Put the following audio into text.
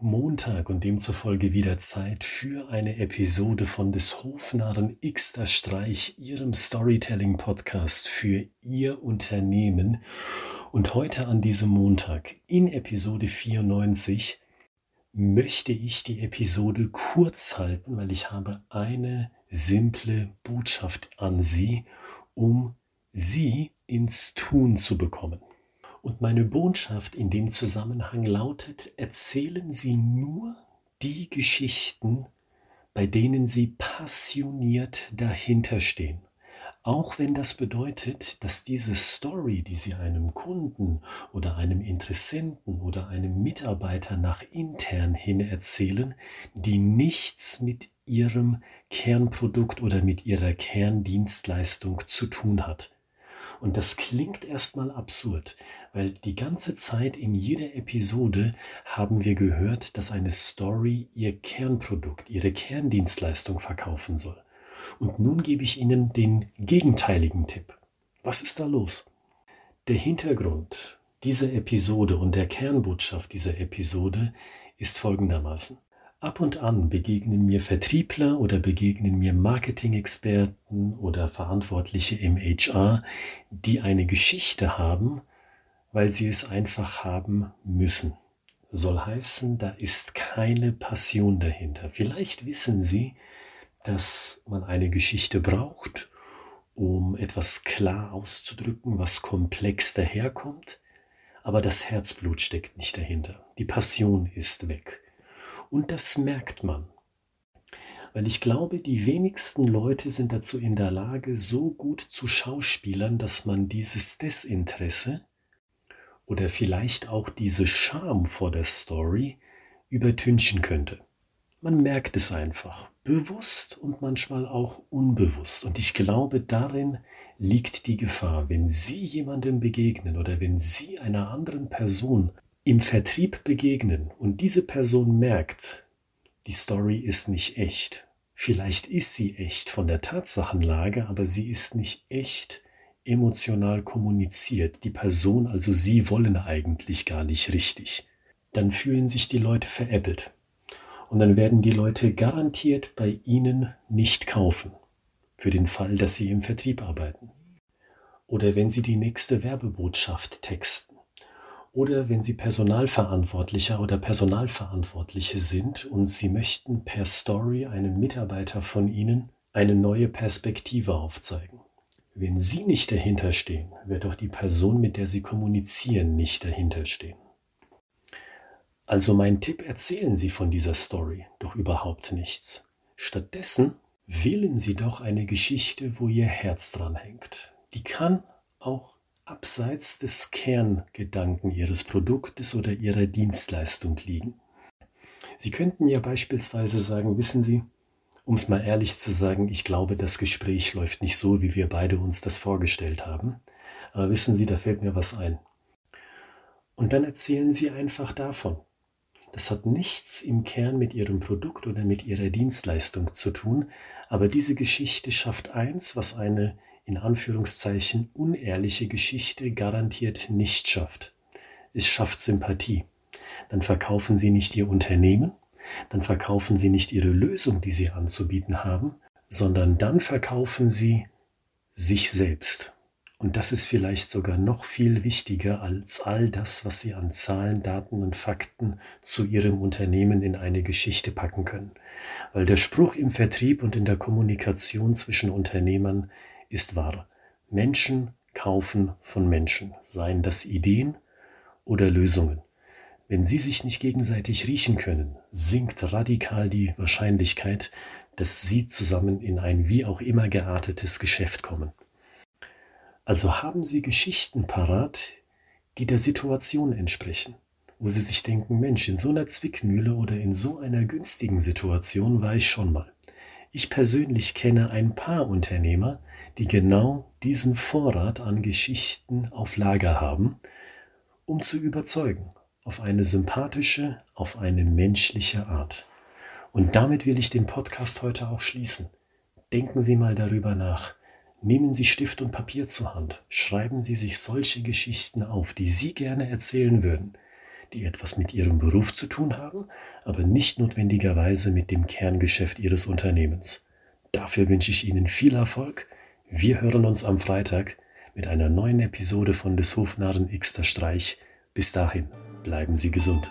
Montag und demzufolge wieder Zeit für eine Episode von des Hofnarren Xter Streich, Ihrem Storytelling-Podcast für Ihr Unternehmen. Und heute an diesem Montag in Episode 94 möchte ich die Episode kurz halten, weil ich habe eine simple Botschaft an Sie, um Sie ins Tun zu bekommen. Und meine Botschaft in dem Zusammenhang lautet, erzählen Sie nur die Geschichten, bei denen Sie passioniert dahinterstehen. Auch wenn das bedeutet, dass diese Story, die Sie einem Kunden oder einem Interessenten oder einem Mitarbeiter nach intern hin erzählen, die nichts mit Ihrem Kernprodukt oder mit Ihrer Kerndienstleistung zu tun hat. Und das klingt erstmal absurd, weil die ganze Zeit in jeder Episode haben wir gehört, dass eine Story ihr Kernprodukt, ihre Kerndienstleistung verkaufen soll. Und nun gebe ich Ihnen den gegenteiligen Tipp. Was ist da los? Der Hintergrund dieser Episode und der Kernbotschaft dieser Episode ist folgendermaßen. Ab und an begegnen mir Vertriebler oder begegnen mir Marketing-Experten oder Verantwortliche im HR, die eine Geschichte haben, weil sie es einfach haben müssen. Soll heißen, da ist keine Passion dahinter. Vielleicht wissen Sie, dass man eine Geschichte braucht, um etwas klar auszudrücken, was komplex daherkommt, aber das Herzblut steckt nicht dahinter. Die Passion ist weg. Und das merkt man. Weil ich glaube, die wenigsten Leute sind dazu in der Lage, so gut zu schauspielern, dass man dieses Desinteresse oder vielleicht auch diese Scham vor der Story übertünchen könnte. Man merkt es einfach, bewusst und manchmal auch unbewusst. Und ich glaube, darin liegt die Gefahr, wenn Sie jemandem begegnen oder wenn Sie einer anderen Person im Vertrieb begegnen und diese Person merkt, die Story ist nicht echt. Vielleicht ist sie echt von der Tatsachenlage, aber sie ist nicht echt emotional kommuniziert. Die Person, also Sie, wollen eigentlich gar nicht richtig. Dann fühlen sich die Leute veräppelt. Und dann werden die Leute garantiert bei Ihnen nicht kaufen. Für den Fall, dass Sie im Vertrieb arbeiten. Oder wenn Sie die nächste Werbebotschaft texten oder wenn Sie Personalverantwortlicher oder Personalverantwortliche sind und Sie möchten per Story einem Mitarbeiter von Ihnen eine neue Perspektive aufzeigen. Wenn Sie nicht dahinter stehen, wird auch die Person, mit der Sie kommunizieren, nicht dahinter stehen. Also mein Tipp, erzählen Sie von dieser Story doch überhaupt nichts. Stattdessen wählen Sie doch eine Geschichte, wo Ihr Herz dran hängt. Die kann auch abseits des Kerngedanken Ihres Produktes oder Ihrer Dienstleistung liegen. Sie könnten ja beispielsweise sagen, wissen Sie, um es mal ehrlich zu sagen, ich glaube, das Gespräch läuft nicht so, wie wir beide uns das vorgestellt haben. Aber wissen Sie, da fällt mir was ein. Und dann erzählen Sie einfach davon. Das hat nichts im Kern mit Ihrem Produkt oder mit Ihrer Dienstleistung zu tun, aber diese Geschichte schafft eins, was eine in Anführungszeichen unehrliche Geschichte garantiert nicht schafft. Es schafft Sympathie. Dann verkaufen Sie nicht Ihr Unternehmen, dann verkaufen Sie nicht Ihre Lösung, die Sie anzubieten haben, sondern dann verkaufen Sie sich selbst. Und das ist vielleicht sogar noch viel wichtiger als all das, was Sie an Zahlen, Daten und Fakten zu Ihrem Unternehmen in eine Geschichte packen können. Weil der Spruch im Vertrieb und in der Kommunikation zwischen Unternehmern ist wahr. Menschen kaufen von Menschen, seien das Ideen oder Lösungen. Wenn sie sich nicht gegenseitig riechen können, sinkt radikal die Wahrscheinlichkeit, dass sie zusammen in ein wie auch immer geartetes Geschäft kommen. Also haben Sie Geschichten parat, die der Situation entsprechen, wo Sie sich denken, Mensch, in so einer Zwickmühle oder in so einer günstigen Situation war ich schon mal. Ich persönlich kenne ein paar Unternehmer, die genau diesen Vorrat an Geschichten auf Lager haben, um zu überzeugen, auf eine sympathische, auf eine menschliche Art. Und damit will ich den Podcast heute auch schließen. Denken Sie mal darüber nach. Nehmen Sie Stift und Papier zur Hand. Schreiben Sie sich solche Geschichten auf, die Sie gerne erzählen würden. Die etwas mit Ihrem Beruf zu tun haben, aber nicht notwendigerweise mit dem Kerngeschäft Ihres Unternehmens. Dafür wünsche ich Ihnen viel Erfolg. Wir hören uns am Freitag mit einer neuen Episode von des Hofnarren Xter Streich. Bis dahin, bleiben Sie gesund.